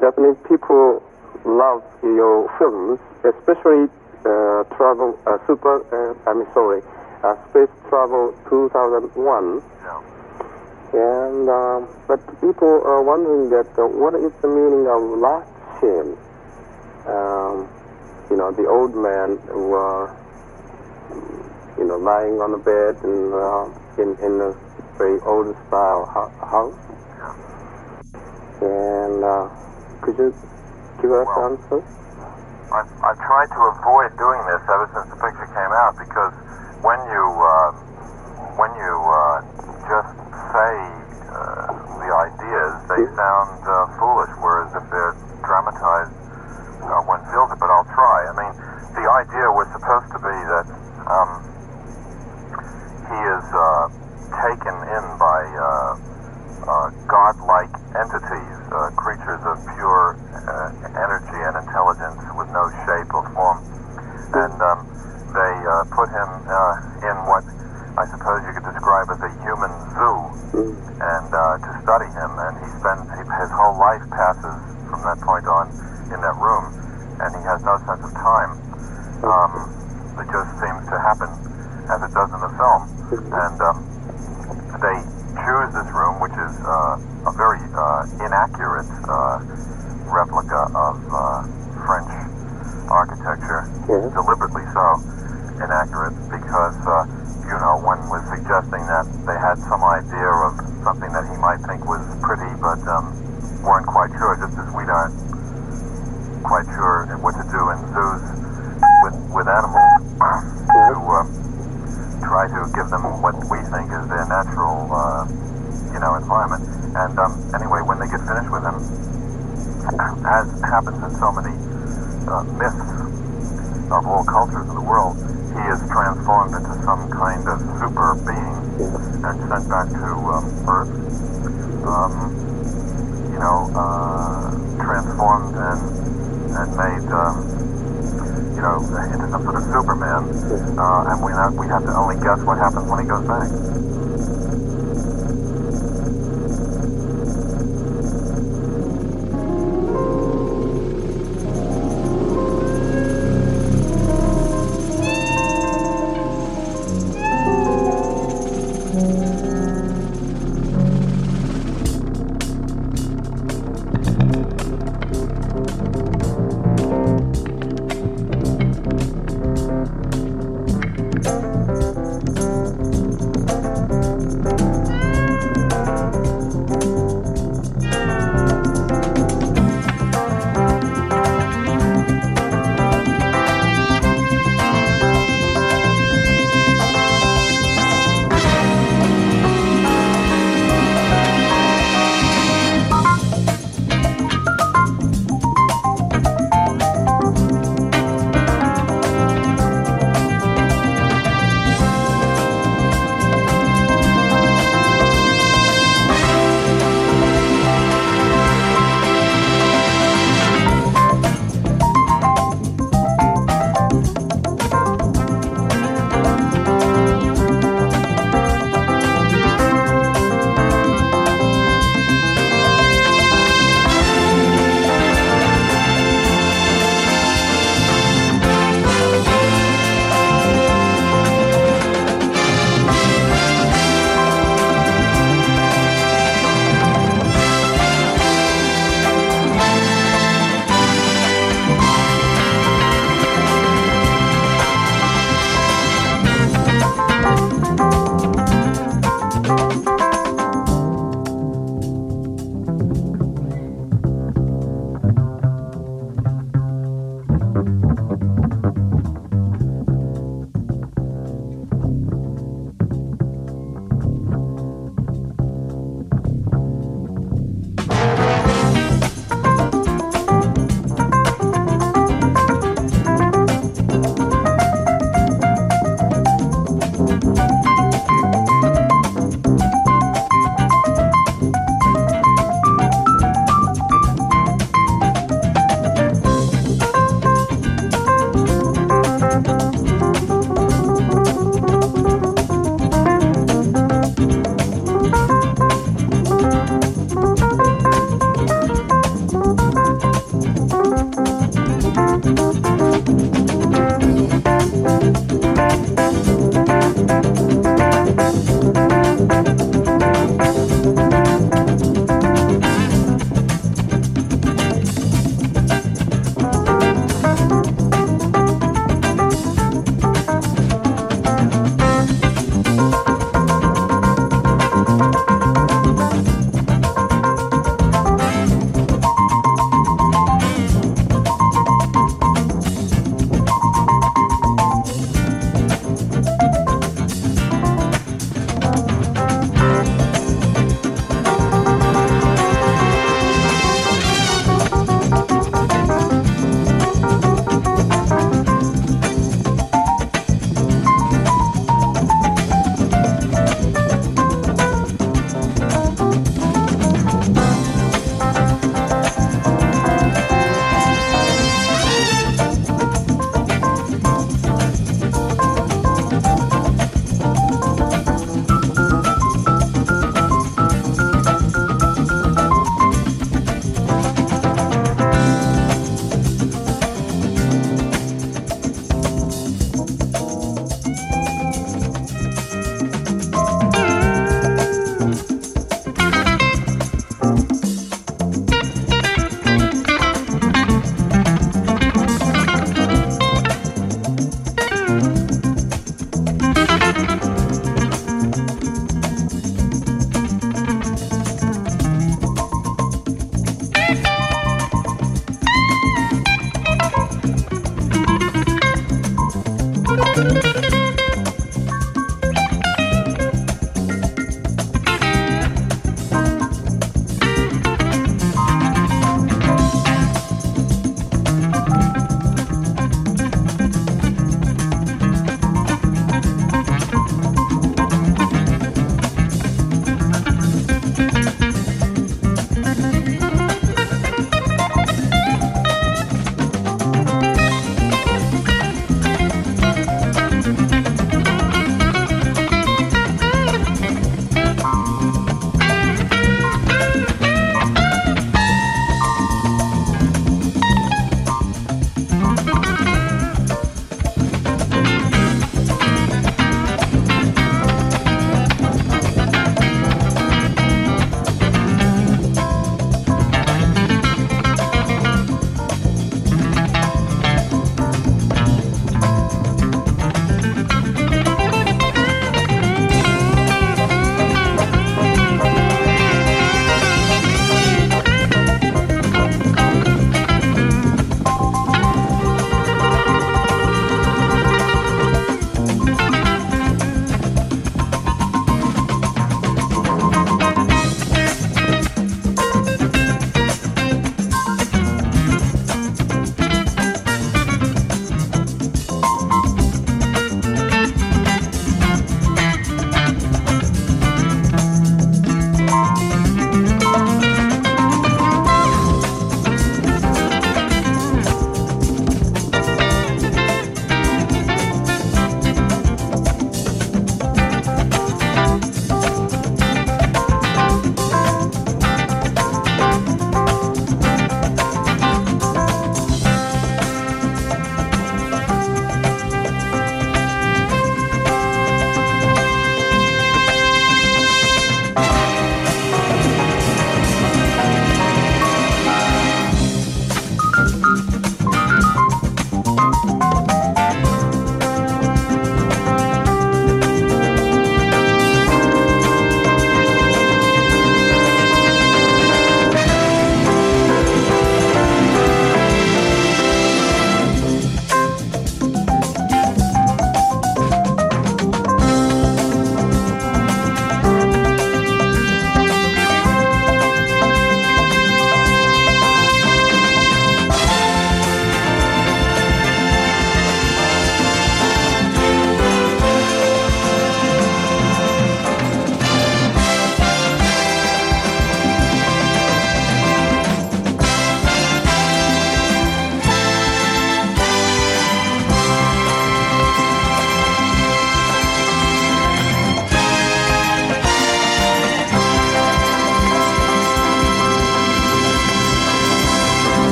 Japanese people love your films, especially uh, travel uh, super. Uh, I'm sorry, uh, space travel 2001. Yeah. And uh, but people are wondering that uh, what is the meaning of last shame? Um, you know, the old man were you know lying on the bed and in in a very old style house. And could you give us well, answer? I, I tried to avoid doing this ever since the picture came out because when you uh, when you uh, just say uh, the ideas, they yes. sound uh, foolish, whereas if they're dramatized, one feels it. But I'll try. I mean, the idea was supposed to be that.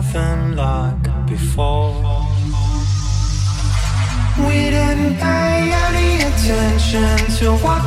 nothing like before. We didn't pay any attention to what